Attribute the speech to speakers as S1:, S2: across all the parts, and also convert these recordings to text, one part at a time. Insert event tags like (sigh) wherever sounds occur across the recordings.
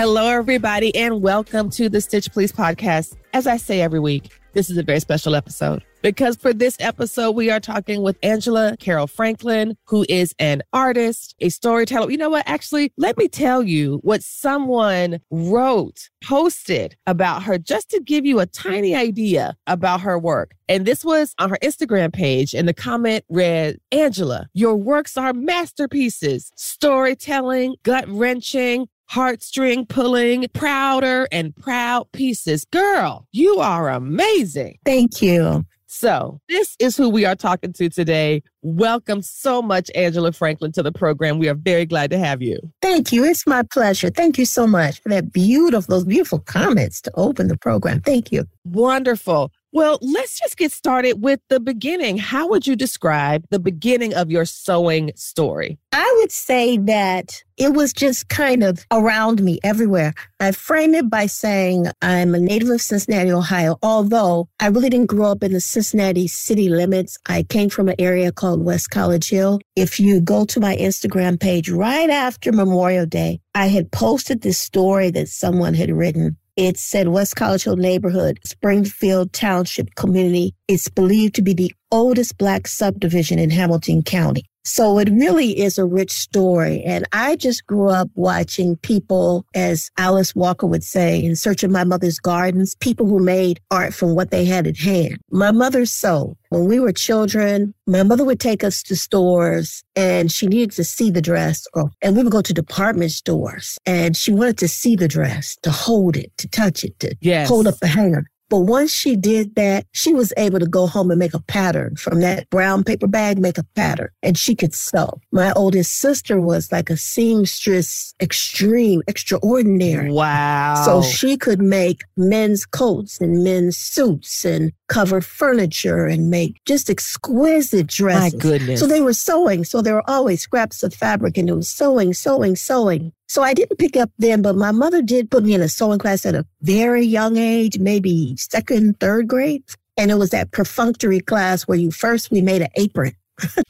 S1: Hello, everybody, and welcome to the Stitch Please podcast. As I say every week, this is a very special episode because for this episode, we are talking with Angela Carole Franklin, who is an artist, a storyteller. You know what? Actually, let me tell you what someone wrote, posted about her just to give you a tiny idea about her work. And this was on her Instagram page. And the comment read Angela, your works are masterpieces, storytelling, gut wrenching, heartstring pulling, prouder and proud pieces. Girl, you are amazing.
S2: Thank you.
S1: So, this is who we are talking to today. Welcome so much, Angela Franklin, to the program. We are very glad to have you.
S2: Thank you. It's my pleasure. Thank you so much for that beautiful, those beautiful comments to open the program. Thank you.
S1: Wonderful. Well, let's just get started with the beginning. How would you describe the beginning of your sewing story?
S2: I would say that it was just kind of around me everywhere. I frame it by saying I'm a native of Cincinnati, Ohio, although I really didn't grow up in the Cincinnati city limits. I came from an area called West College Hill. If you go to my Instagram page right after Memorial Day, I had posted this story that someone had written it said West College Hill neighborhood, Springfield Township community. It's believed to be the oldest black subdivision in Hamilton County. So it really is a rich story. And I just grew up watching people, as Alice Walker would say, in search of my mother's gardens, people who made art from what they had at hand. My mother sewed. When we were children, my mother would take us to stores and she needed to see the dress or, and we would go to department stores and she wanted to see the dress, to hold it, to touch it, to yes. hold up the hanger. But once she did that, she was able to go home and make a pattern from that brown paper bag, make a pattern, and she could sew. My oldest sister was like a seamstress, extreme, extraordinary.
S1: Wow.
S2: So she could make men's coats and men's suits and cover furniture and make just exquisite dresses.
S1: My goodness.
S2: So they were sewing. So there were always scraps of fabric and it was sewing, sewing, sewing. So I didn't pick up then, but my mother did put me in a sewing class at a very young age, maybe second, third grade. And it was that perfunctory class where you first, we made an apron.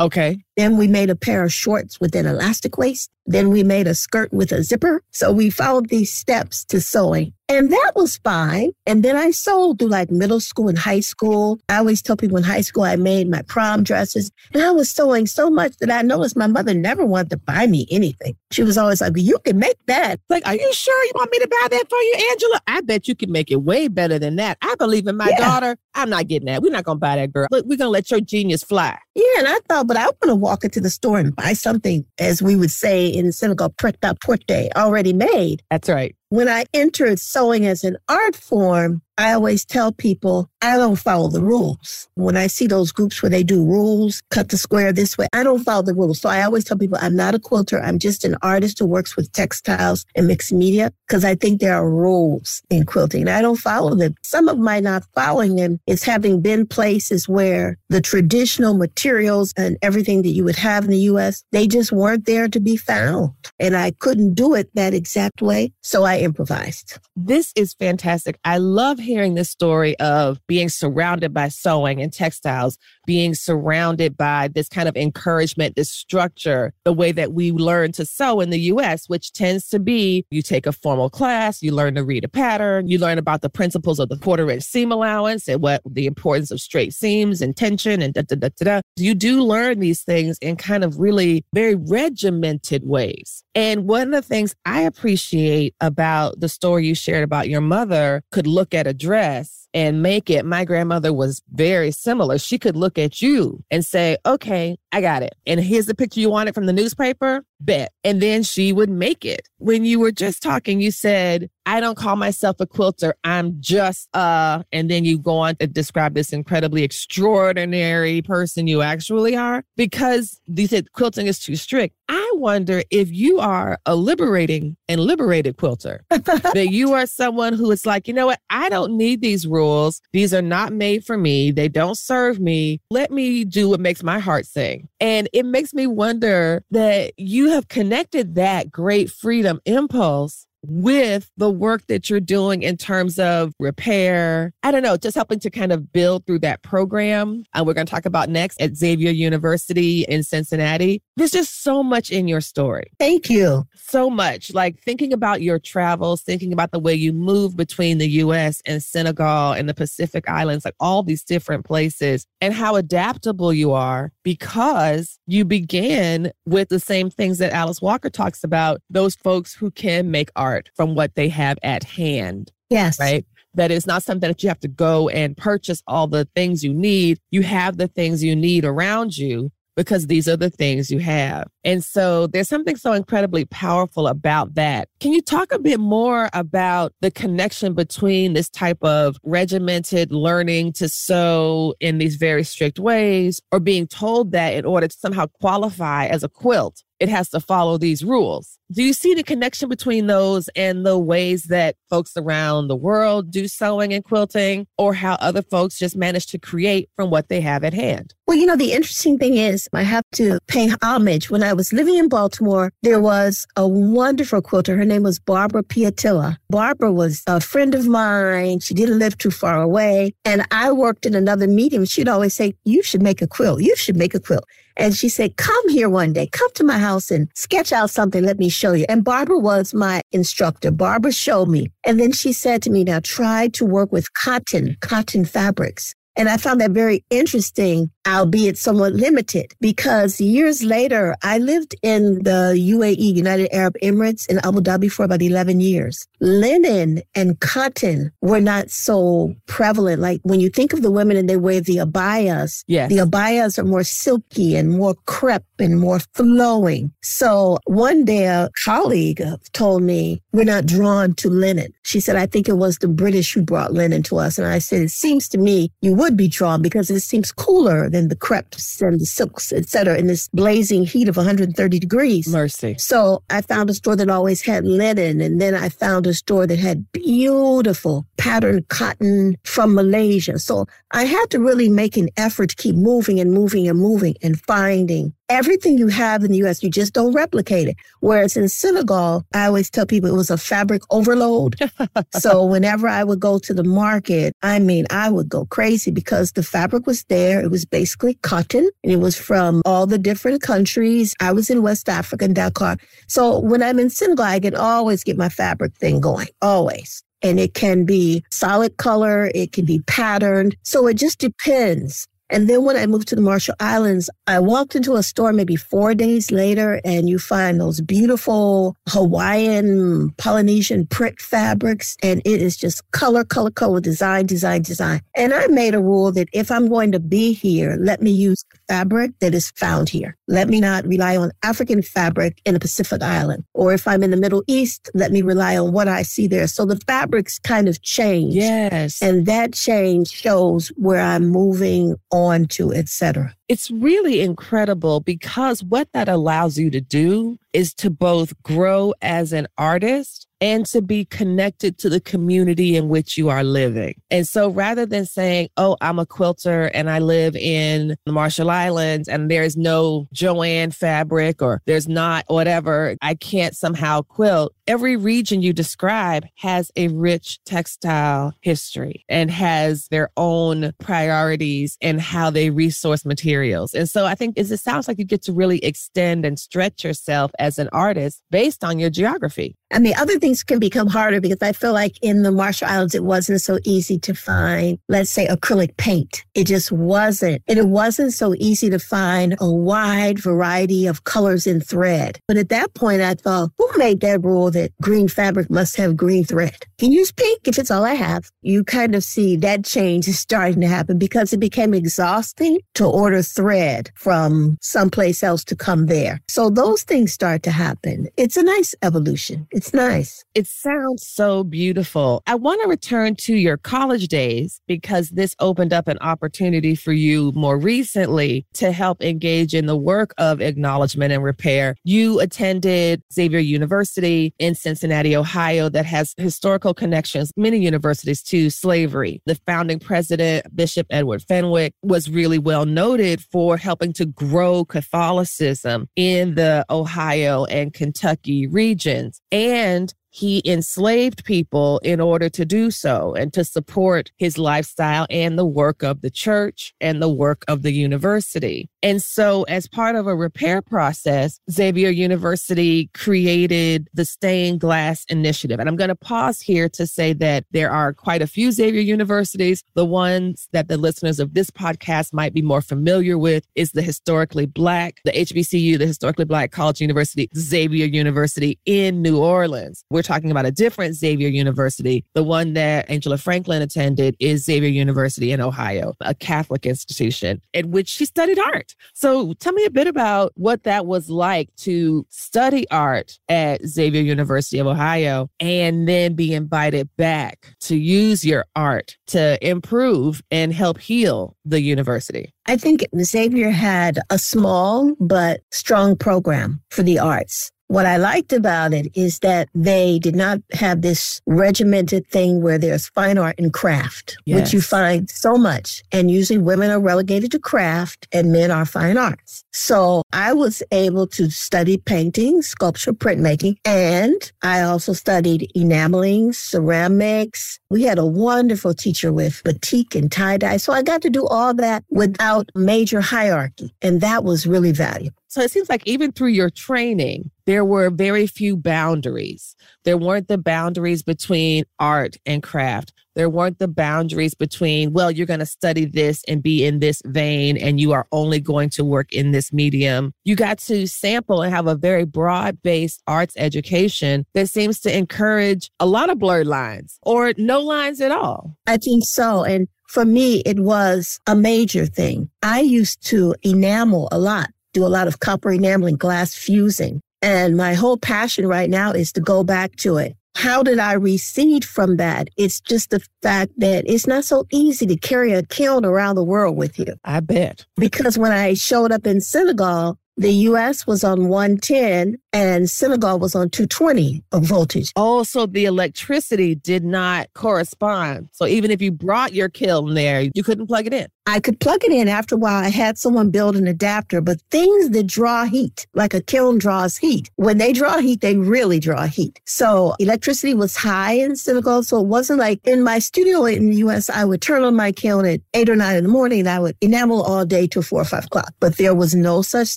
S1: okay.
S2: Then we made a pair of shorts with an elastic waist. Then we made a skirt with a zipper. So we followed these steps to sewing. And that was fine. And then I sewed through like middle school and high school. I always tell people in high school I made my prom dresses. And I was sewing so much that I noticed my mother never wanted to buy me anything. She was always like, You can make that.
S1: Like, are you sure you want me to buy that for you, Angela? I bet you can make it way better than that. I believe in my yeah. daughter. I'm not getting that. We're not going to buy that girl. Look, we're going to let your genius fly.
S2: Yeah. And I thought, but I want to walk into the store and buy something, as we would say in Senegal, prêt à porter, already made.
S1: That's right.
S2: When I entered sewing as an art form, I always tell people I don't follow the rules. When I see those groups where they do rules, cut the square this way, I don't follow the rules. So I always tell people I'm not a quilter. I'm just an artist who works with textiles and mixed media because I think there are rules in quilting. And I don't follow them. Some of my not following them is having been places where the traditional materials and everything that you would have in the US, they just weren't there to be found. And I couldn't do it that exact way. So I improvised.
S1: This is fantastic. I love hearing this story of being surrounded by sewing and textiles, being surrounded by this kind of encouragement, this structure, the way that we learn to sew in the US, which tends to be you take a formal class, you learn to read a pattern, you learn about the principles of the quarter inch seam allowance and what the importance of straight seams and tension and da da da da. da. You do learn these things in kind of really very regimented ways. And one of the things I appreciate about the story you shared about your mother could look at a dress and make it. My grandmother was very similar. She could look at you and say, okay, I got it. And here's the picture you wanted from the newspaper. Bet. And then she would make it. When you were just talking, you said, I don't call myself a quilter. I'm just uh, and then you go on to describe this incredibly extraordinary person you actually are because you said quilting is too strict. I wonder if you are a liberating and liberated quilter, (laughs) that you are someone who is like, you know what? I don't need these rules. These are not made for me. They don't serve me. Let me do what makes my heart sing. And it makes me wonder that you have connected that great freedom impulse with the work that you're doing in terms of repair. I don't know, just helping to kind of build through that program. And we're going to talk about next at Xavier University in Cincinnati. There's just so much in your story.
S2: Thank you.
S1: So much. Like thinking about your travels, thinking about the way you move between the US and Senegal and the Pacific Islands, like all these different places, and how adaptable you are because you began with the same things that Alice Walker talks about those folks who can make art from what they have at hand.
S2: Yes.
S1: Right. That is not something that you have to go and purchase all the things you need. You have the things you need around you because these are the things you have. And so there's something so incredibly powerful about that. Can you talk a bit more about the connection between this type of regimented learning to sew in these very strict ways or being told that in order to somehow qualify as a quilt, it has to follow these rules. Do you see the connection between those and the ways that folks around the world do sewing and quilting, or how other folks just manage to create from what they have at hand?
S2: Well, you know, the interesting thing is, I have to pay homage. When I was living in Baltimore, there was a wonderful quilter. Her name was Barbara Pietila. Barbara was a friend of mine. She didn't live too far away. And I worked in another medium. She'd always say, You should make a quilt. You should make a quilt. And she said, Come here one day, come to my house and sketch out something. Let me show you. And Barbara was my instructor. Barbara showed me. And then she said to me, Now try to work with cotton, cotton fabrics. And I found that very interesting, albeit somewhat limited, because years later, I lived in the UAE, United Arab Emirates, in Abu Dhabi for about 11 years. Linen and cotton were not so prevalent. Like when you think of the women and they wear the abayas,
S1: yes.
S2: the abayas are more silky and more crepe and more flowing. So one day a colleague told me, we're not drawn to linen. She said, I think it was the British who brought linen to us. And I said, it seems to me you would be drawn because it seems cooler than the crepes and the silks, etc. in this blazing heat of 130 degrees.
S1: Mercy.
S2: So I found a store that always had linen. And then I found a store that had beautiful patterned cotton from Malaysia. So I had to really make an effort to keep moving and moving and moving and finding everything you have in the US, you just don't replicate it. Whereas in Senegal, I always tell people it was a fabric overload. (laughs) so whenever I would go to the market, I mean, I would go crazy because the fabric was there. It was basically cotton and it was from all the different countries. I was in West Africa in Dakar. So when I'm in Senegal, I can always get my fabric thing going, always and it can be solid color, it can be patterned. So it just depends. And then when I moved to the Marshall Islands, I walked into a store maybe four days later and you find those beautiful Hawaiian Polynesian print fabrics. And it is just color, color, color, design, design, design. And I made a rule that if I'm going to be here, let me use fabric that is found here. Let me not rely on African fabric in the Pacific Island. Or if I'm in the Middle East, let me rely on what I see there. So the fabrics kind of change.
S1: Yes.
S2: And that change shows where I'm moving on to, etc.
S1: It's really incredible because what that allows you to do is to both grow as an artist and to be connected to the community in which you are living. And so rather than saying, oh, I'm a quilter and I live in the Marshall Islands and there's no Jo-Ann fabric or there's not whatever, I can't somehow quilt. Every region you describe has a rich textile history and has their own priorities and how they resource materials. And so I think it sounds like you get to really extend and stretch yourself as an artist based on your geography.
S2: I mean, other things can become harder because I feel like in the Marshall Islands, it wasn't so easy to find, let's say, acrylic paint. It just wasn't. And it wasn't so easy to find a wide variety of colors in thread. But at that point, I thought, who made that rule that green fabric must have green thread? Can you use pink if it's all I have. You kind of see that change is starting to happen because it became exhausting to order thread from someplace else to come there. So those things start to happen. It's a nice evolution. It's nice.
S1: It sounds so beautiful. I want to return to your college days because this opened up an opportunity for you more recently to help engage in the work of acknowledgement and repair. You attended Xavier University in Cincinnati, Ohio, that has historical connections, many universities to slavery. The founding president, Bishop Edward Fenwick, was really well noted for helping to grow Catholicism in the Ohio and Kentucky regions. And and he enslaved people in order to do so and to support his lifestyle and the work of the church and the work of the university. And so, as part of a repair process, Xavier University created the Stained Glass Initiative. And I'm going to pause here to say that there are quite a few Xavier universities. The ones that the listeners of this podcast might be more familiar with is the historically Black, the HBCU, the Historically Black College University, Xavier University in New Orleans. Talking about a different Xavier University. The one that Angela Franklin attended is Xavier University in Ohio, a Catholic institution in which she studied art. So tell me a bit about what that was like to study art at Xavier University of Ohio and then be invited back to use your art to improve and help heal the university.
S2: I think Xavier had a small but strong program for the arts. What I liked about it is that they did not have this regimented thing where there's fine art and craft, yes. which you find so much. And usually women are relegated to craft and men are fine arts. So I was able to study painting, sculpture, printmaking, and I also studied enameling, ceramics. We had a wonderful teacher with batik and tie dye. So I got to do all that without major hierarchy. And that was really valuable.
S1: So it seems like even through your training, there were very few boundaries. There weren't the boundaries between art and craft. There weren't the boundaries between, well, you're going to study this and be in this vein, and you are only going to work in this medium. You got to sample and have a very broad based arts education that seems to encourage a lot of blurred lines or no lines at all.
S2: I think so. And for me, it was a major thing. I used to enamel a lot do a lot of copper enameling, glass fusing. And my whole passion right now is to go back to it. How did I recede from that? It's just the fact that it's not so easy to carry a kiln around the world with you.
S1: I bet.
S2: Because when I showed up in Senegal, the US was on 110 and Senegal was on 220 of voltage.
S1: Also, the electricity did not correspond. So even if you brought your kiln there, you couldn't plug it in.
S2: I could plug it in after a while. I had someone build an adapter, but things that draw heat, like a kiln draws heat, when they draw heat, they really draw heat. So electricity was high in Senegal. So it wasn't like in my studio in the US, I would turn on my kiln at eight or nine in the morning and I would enamel all day till four or five o'clock. But there was no such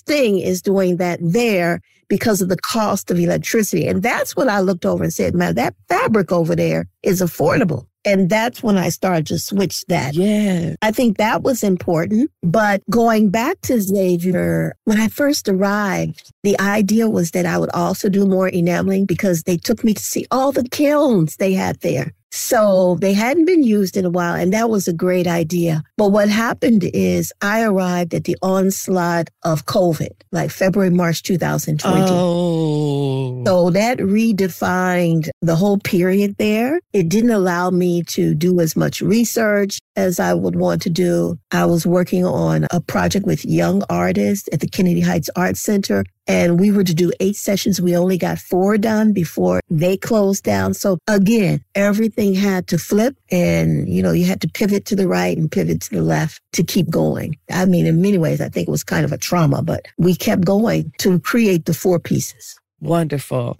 S2: thing as doing that there because of the cost of electricity. And that's what I looked over and said, man, that fabric over there is affordable. And that's when I started to switch that.
S1: Yeah.
S2: I think that was important. But going back to Xavier, when I first arrived, the idea was that I would also do more enameling because they took me to see all the kilns they had there. So they hadn't been used in a while, and that was a great idea. But what happened is I arrived at the onslaught of COVID, like February, March 2020.
S1: Oh.
S2: So that redefined the whole period there. It didn't allow me to do as much research as I would want to do. I was working on a project with young artists at the Kennedy Heights Art Center and we were to do eight sessions. We only got four done before they closed down. So again, everything had to flip and, you know, you had to pivot to the right and pivot to the left to keep going. I mean, in many ways, I think it was kind of a trauma, but we kept going to create the four pieces.
S1: Wonderful.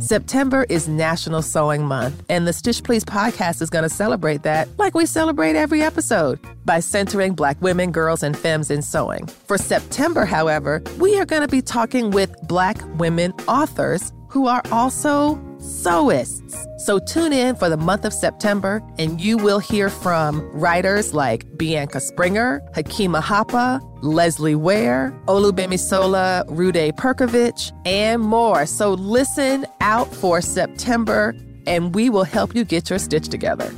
S1: September is National Sewing Month, and the Stitch Please podcast is going to celebrate that like we celebrate every episode by centering Black women, girls, and femmes in sewing. For September, however, we are going to be talking with Black women authors who are also sewists. So tune in for the month of September, and you will hear from writers like Bianca Springer, Hakima Hapa, Leslie Ware, Olubemisola Rude Perkovich, and more. So listen out for September, and we will help you get your stitch together.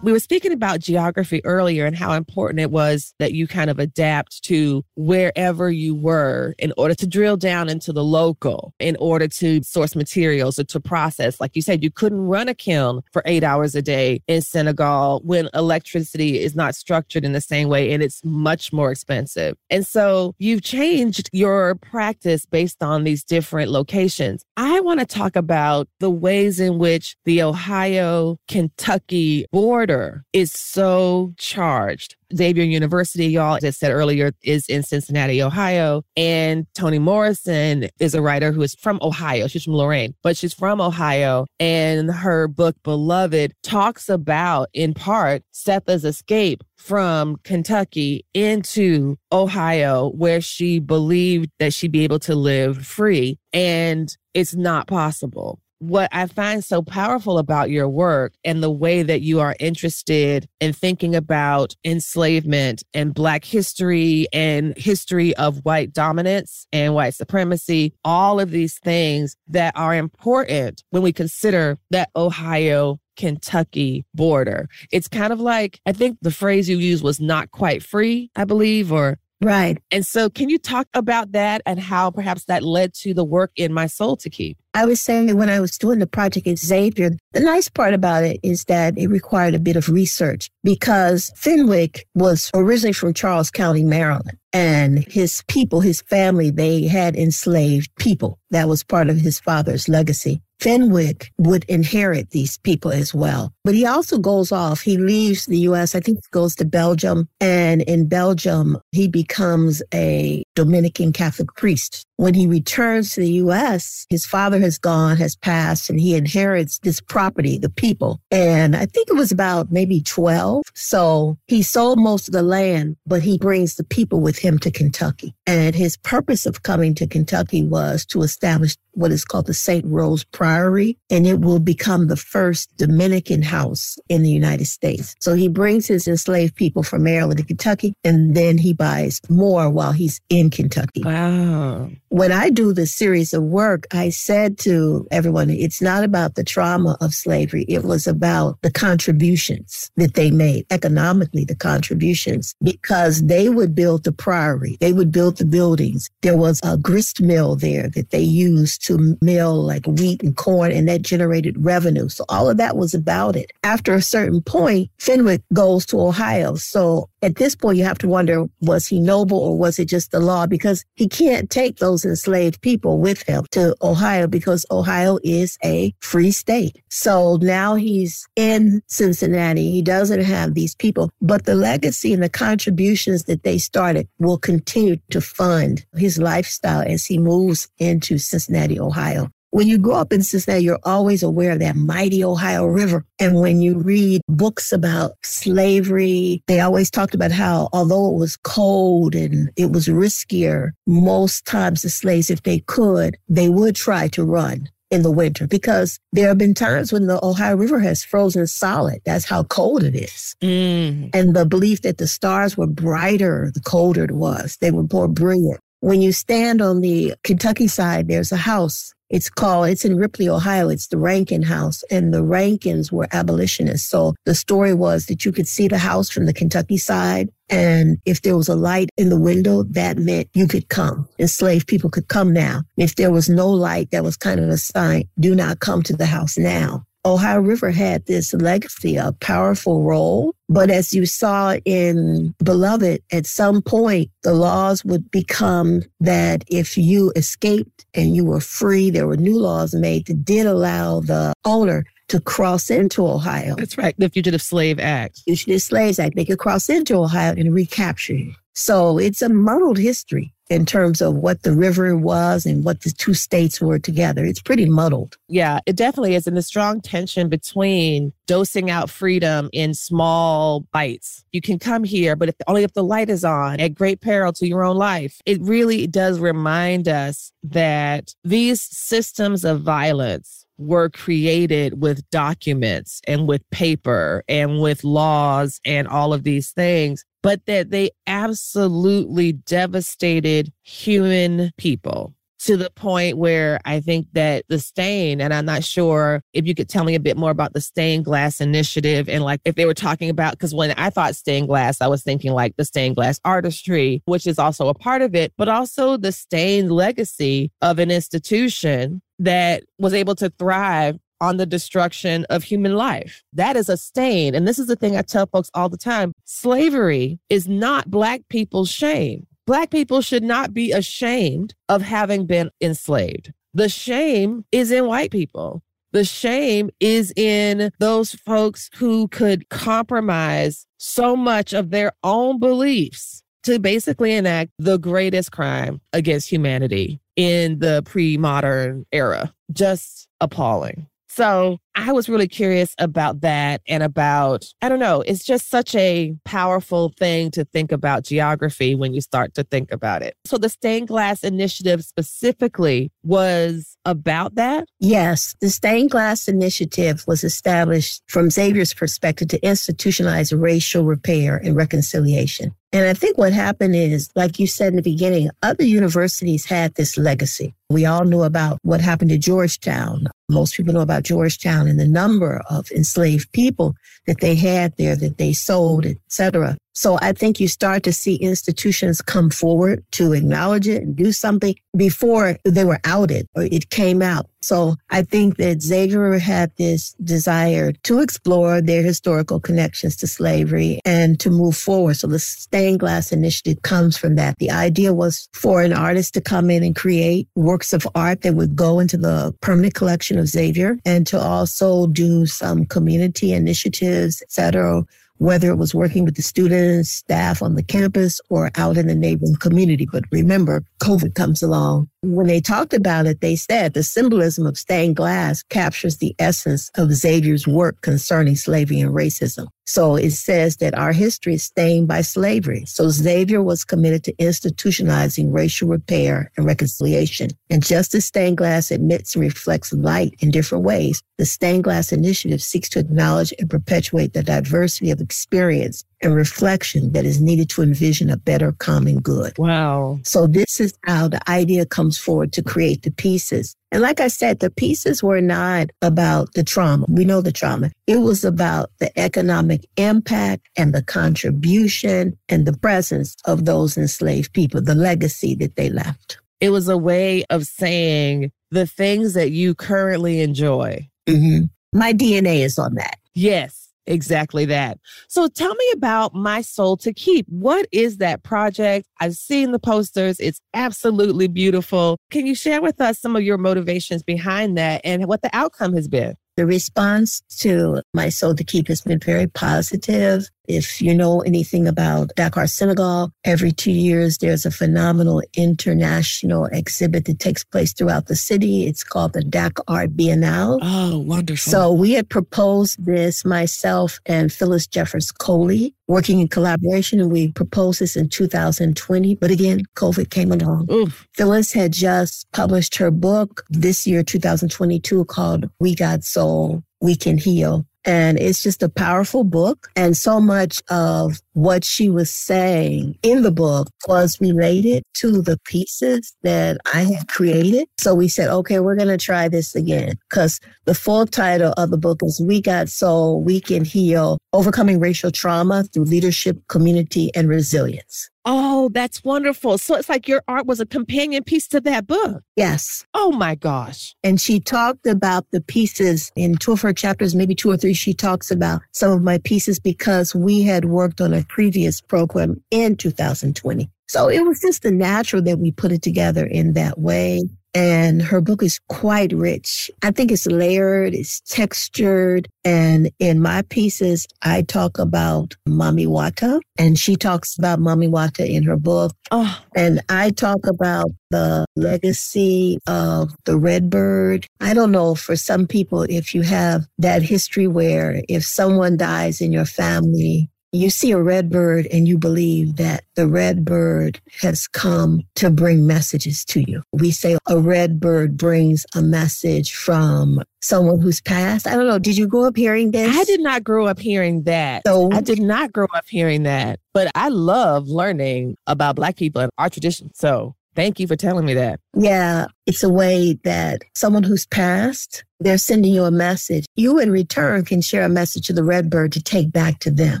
S1: We were speaking about geography earlier and how important it was that you kind of adapt to wherever you were in order to drill down into the local, in order to source materials or to process. Like you said, you couldn't run a kiln for eight hours a day in Senegal when electricity is not structured in the same way and it's much more expensive. And so you've changed your practice based on these different locations. I want to talk about the ways in which the Ohio Kentucky border is so charged. Xavier University, y'all, as said earlier, is in Cincinnati, Ohio. And Toni Morrison is a writer who is from Ohio. She's from Lorain, but she's from Ohio. And her book, Beloved, talks about, in part, Sethe's escape from Kentucky into Ohio, where she believed that she'd be able to live free. And it's not possible what I find so powerful about your work and the way that you are interested in thinking about enslavement and Black history and history of white dominance and white supremacy, all of these things that are important when we consider that Ohio Kentucky border. It's kind of like, I think the phrase you used was not quite free, I believe, or
S2: Right.
S1: And so, can you talk about that and how perhaps that led to the work in My Soul to Keep?
S2: I was saying when I was doing the project at Xavier, the nice part about it is that it required a bit of research because Fenwick was originally from Charles County, Maryland. And his people, his family, they had enslaved people. That was part of his father's legacy. Fenwick would inherit these people as well. But he also goes off. He leaves the U.S. I think he goes to Belgium. And in Belgium, he becomes a Dominican Catholic priest. When he returns to the U.S., his father has gone, has passed, and he inherits this property, the people. And I think it was about maybe 12. So he sold most of the land, but he brings the people with him to Kentucky. And his purpose of coming to Kentucky was to establish what is called the St. Rose Priory, and it will become the first Dominican house in the United States. So he brings his enslaved people from Maryland to Kentucky, and then he buys more while he's in Kentucky.
S1: Wow.
S2: When I do this series of work, I said to everyone, it's not about the trauma of slavery. It was about the contributions that they made, economically, the contributions, because they would build the priory, they would build the buildings. There was a grist mill there that they used to mill like wheat and corn, and that generated revenue. So all of that was about it. After a certain point, Fenwick goes to Ohio. So at this point, you have to wonder, was he noble or was it just the law? Because he can't take those enslaved people with him to Ohio because Ohio is a free state. So now he's in Cincinnati. He doesn't have these people, but the legacy and the contributions that they started will continue to fund his lifestyle as he moves into Cincinnati, Ohio. When you grow up in Cincinnati, you're always aware of that mighty Ohio River. And when you read books about slavery, they always talked about how, although it was cold and it was riskier, most times the slaves, if they could, they would try to run in the winter because there have been times when the Ohio River has frozen solid. That's how cold it is.
S1: Mm.
S2: And the belief that the stars were brighter the colder it was, they were more brilliant. When you stand on the Kentucky side, there's a house. It's called, it's in Ripley, Ohio. It's the Rankin House. And the Rankins were abolitionists. So the story was that you could see the house from the Kentucky side. And if there was a light in the window, that meant you could come. Enslaved people could come now. If there was no light, that was kind of a sign, do not come to the house now. Ohio River had this legacy, a powerful role. But as you saw in Beloved, at some point, the laws would become that if you escaped and you were free, there were new laws made that did allow the owner to cross into Ohio.
S1: That's right. The Fugitive Slave Act.
S2: Fugitive Slaves Act. They could cross into Ohio and recapture you. So it's a muddled history in terms of what the river was and what the two states were together. It's pretty muddled.
S1: Yeah, it definitely is. And the strong tension between dosing out freedom in small bites. You can come here, but if only if the light is on at great peril to your own life. It really does remind us that these systems of violence were created with documents and with paper and with laws and all of these things, but that they absolutely devastated human people. to the point where I think that the stain, and I'm not sure if you could tell me a bit more about the stained glass initiative and like if they were talking about, because when I thought stained glass, I was thinking like the stained glass artistry, which is also a part of it, but also the stained legacy of an institution that was able to thrive on the destruction of human life. That is a stain. And this is the thing I tell folks all the time slavery is not Black people's shame. Black people should not be ashamed of having been enslaved. The shame is in white people. The shame is in those folks who could compromise so much of their own beliefs to basically enact the greatest crime against humanity in the pre modern era. Just appalling. So I was really curious about that and about, I don't know, it's just such a powerful thing to think about geography when you start to think about it. So the stained glass initiative specifically was about that?
S2: Yes. The stained glass initiative was established from Xavier's perspective to institutionalize racial repair and reconciliation. And I think what happened is, like you said in the beginning, other universities had this legacy. We all knew about what happened to Georgetown. Most people know about Georgetown and the number of enslaved people that they had there that they sold, etc. So I think you start to see institutions come forward to acknowledge it and do something before they were outed or it came out. So I think that Xavier had this desire to explore their historical connections to slavery and to move forward. So the stained glass initiative comes from that. The idea was for an artist to come in and create works of art that would go into the permanent collection of Xavier and to also do some community initiatives, et cetera, whether it was working with the students, staff on the campus, or out in the neighboring community. But remember, COVID comes along. When they talked about it, they said the symbolism of stained glass captures the essence of Xavier's work concerning slavery and racism. So it says that our history is stained by slavery. So Xavier was committed to institutionalizing racial repair and reconciliation. And just as stained glass admits and reflects light in different ways, the Stained Glass Initiative seeks to acknowledge and perpetuate the diversity of experience and reflection that is needed to envision a better common good.
S1: Wow.
S2: So this is how the idea comes forward to create the pieces. And like I said, the pieces were not about the trauma. We know the trauma. It was about the economic impact and the contribution and the presence of those enslaved people, the legacy that they left.
S1: It was a way of saying the things that you currently enjoy.
S2: Mm-hmm. My DNA is on that.
S1: Yes. Exactly that. So tell me about My Soul to Keep. What is that project? I've seen the posters. It's absolutely beautiful. Can you share with us some of your motivations behind that and what the outcome has been?
S2: The response to My Soul to Keep has been very positive. If you know anything about Dakar, Senegal, every two years there's a phenomenal international exhibit that takes place throughout the city. It's called the Dakar Biennale.
S1: Oh, wonderful.
S2: So we had proposed this, myself and Phyllis Jeffers-Coly, working in collaboration, and we proposed this in 2020. But again, COVID came along.
S1: Oof.
S2: Phyllis had just published her book this year, 2022, called We Got Soul, We Can Heal. And it's just a powerful book. And so much of what she was saying in the book was related to the pieces that I had created. So we said, okay, we're going to try this again because the full title of the book is We Got Soul, We Can Heal, Overcoming Racial Trauma Through Leadership, Community, and Resilience.
S1: Oh, that's wonderful. So it's like your art was a companion piece to that book.
S2: Yes.
S1: Oh my gosh.
S2: And she talked about the pieces in two of her chapters, maybe two or three. She talks about some of my pieces because we had worked on a previous program in 2020. So it was just the natural that we put it together in that way. And her book is quite rich. I think it's layered, it's textured. And in my pieces, I talk about Mami Wata, and she talks about Mami Wata in her book.
S1: Oh.
S2: And I talk about the legacy of the red bird. I don't know for some people if you have that history where if someone dies in your family, you see a red bird and you believe that the red bird has come to bring messages to you. We say a red bird brings a message from someone who's passed. I don't know. Did you grow up hearing this?
S1: I did not grow up hearing that.
S2: So
S1: I did not grow up hearing that, but I love learning about Black people and our tradition. So Thank you for telling me that.
S2: Yeah, it's a way that someone who's passed, they're sending you a message. You, in return, can share a message to the Redbird to take back to them.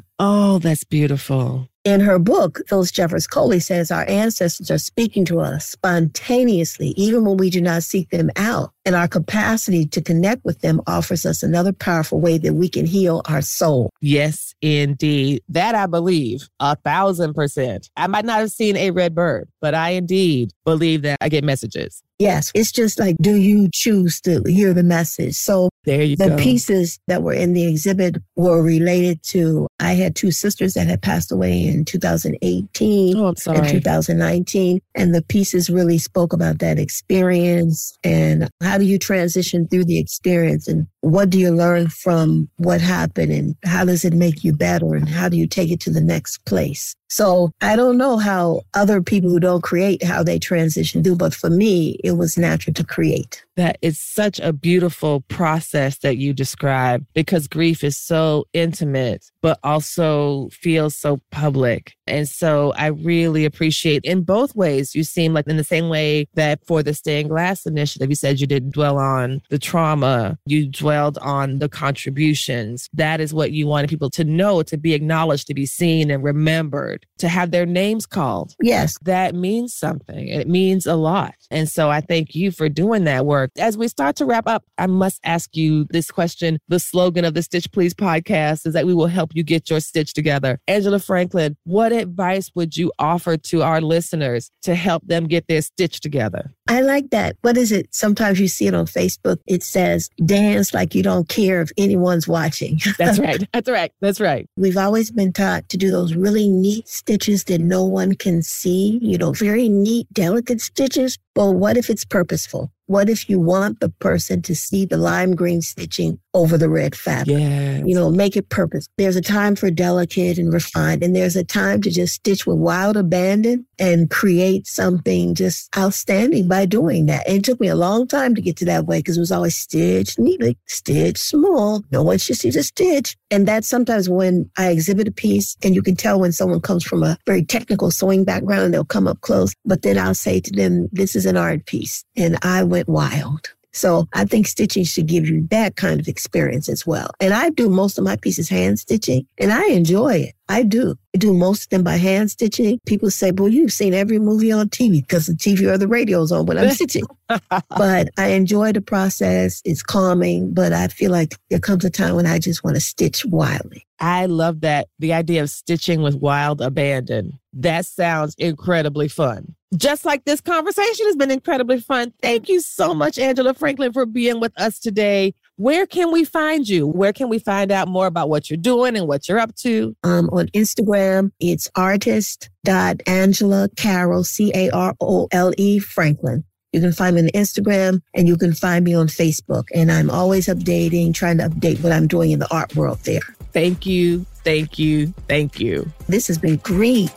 S1: Oh, that's beautiful.
S2: In her book, Phyllis Jeffers-Coly says our ancestors are speaking to us spontaneously, even when we do not seek them out. And our capacity to connect with them offers us another powerful way that we can heal our soul.
S1: Yes, indeed. That I believe a thousand percent. I might not have seen a red bird, but I indeed believe that I get messages.
S2: Yes, it's just like, do you choose to hear the message? So
S1: there you
S2: the
S1: go.
S2: pieces that were in the exhibit were related to, I had two sisters that had passed away in 2018
S1: oh, I'm
S2: and 2019. And the pieces really spoke about that experience and how do you transition through the experience and what do you learn from what happened and how does it make you better and how do you take it to the next place? So I don't know how other people who don't create, how they transition through, but for me, it was natural to create.
S1: That is such a beautiful process that you describe because grief is so intimate, but also feels so public. And so I really appreciate in both ways. You seem like in the same way that for the Stained Glass Initiative, you said you didn't dwell on the trauma, you dwelled on the contributions. That is what you wanted people to know, to be acknowledged, to be seen and remembered, to have their names called.
S2: Yes.
S1: That means something. It means a lot. And so I thank you for doing that work. As we start to wrap up, I must ask you this question. The slogan of the Stitch Please podcast is that we will help you get your stitch together. Angela Franklin, what advice would you offer to our listeners to help them get their stitch together?
S2: I like that. What is it? Sometimes you see it on Facebook. It says, dance like you don't care if anyone's watching. (laughs)
S1: That's right. That's right. That's right.
S2: We've always been taught to do those really neat stitches that no one can see, you know, very neat, delicate stitches. But what if it's purposeful? What if you want the person to see the lime green stitching over the red fabric?
S1: Yeah.
S2: You know, make it purpose. There's a time for delicate and refined, and there's a time to just stitch with wild abandon and create something just outstanding by doing that. And it took me a long time to get to that way because it was always stitch neatly, stitch small. No one should see the stitch. And that's sometimes when I exhibit a piece and you can tell when someone comes from a very technical sewing background they'll come up close. But then I'll say to them, this is an art piece. And I went wild. So I think stitching should give you that kind of experience as well. And I do most of my pieces hand stitching and I enjoy it. I do. I do most of them by hand stitching. People say, well, you've seen every movie on TV because the TV or the radio's on when I'm stitching. (laughs) but I enjoy the process. It's calming, but I feel like there comes a time when I just want to stitch wildly.
S1: I love that. The idea of stitching with wild abandon. That sounds incredibly fun. Just like this conversation has been incredibly fun. Thank you so much, Angela Franklin, for being with us today. Where can we find you? Where can we find out more about what you're doing and what you're up to?
S2: Um, on Instagram, it's artist.angela Carole, C A R O L E Franklin. You can find me on Instagram and you can find me on Facebook. And I'm always updating, trying to update what I'm doing in the art world there.
S1: Thank you. Thank you. Thank you.
S2: This has been great.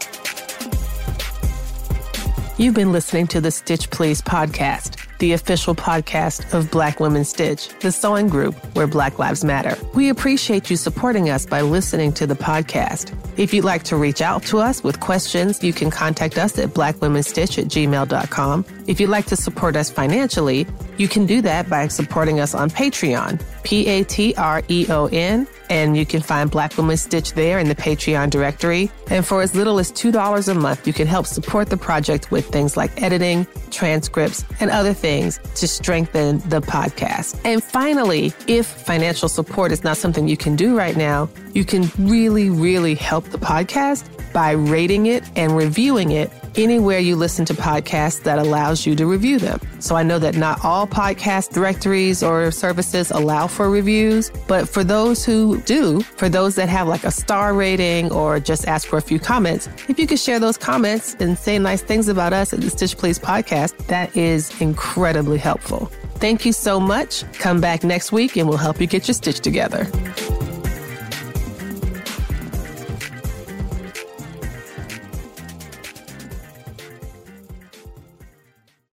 S3: You've been listening to the Stitch Please podcast, the official podcast of Black Women Stitch, the sewing group where Black Lives Matter. We appreciate you supporting us by listening to the podcast. If you'd like to reach out to us with questions, you can contact us at blackwomenstitch at gmail.com. If you'd like to support us financially, you can do that by supporting us on Patreon, P A T R E O N, and you can find Black Women Stitch there in the Patreon directory. And for as little as $2 a month, you can help support the project with things like editing, transcripts, and other things to strengthen the podcast. And finally, if financial support is not something you can do right now, you can really, really help the podcast by rating it and reviewing it anywhere you listen to podcasts that allows you to review them. So I know that not all podcast directories or services allow for reviews, but for those who do, for those that have like a star rating or just ask for a few comments, if you could share those comments and say nice things about us at the Stitch Please podcast, that is incredibly helpful. Thank you so much. Come back next week and we'll help you get your stitch together.